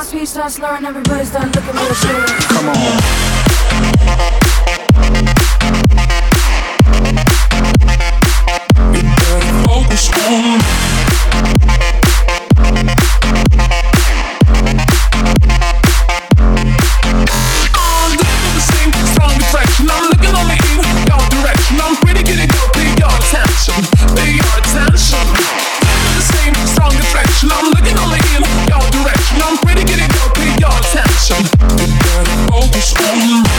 my speech starts slurring, everybody start looking real shit. Come on. It's all you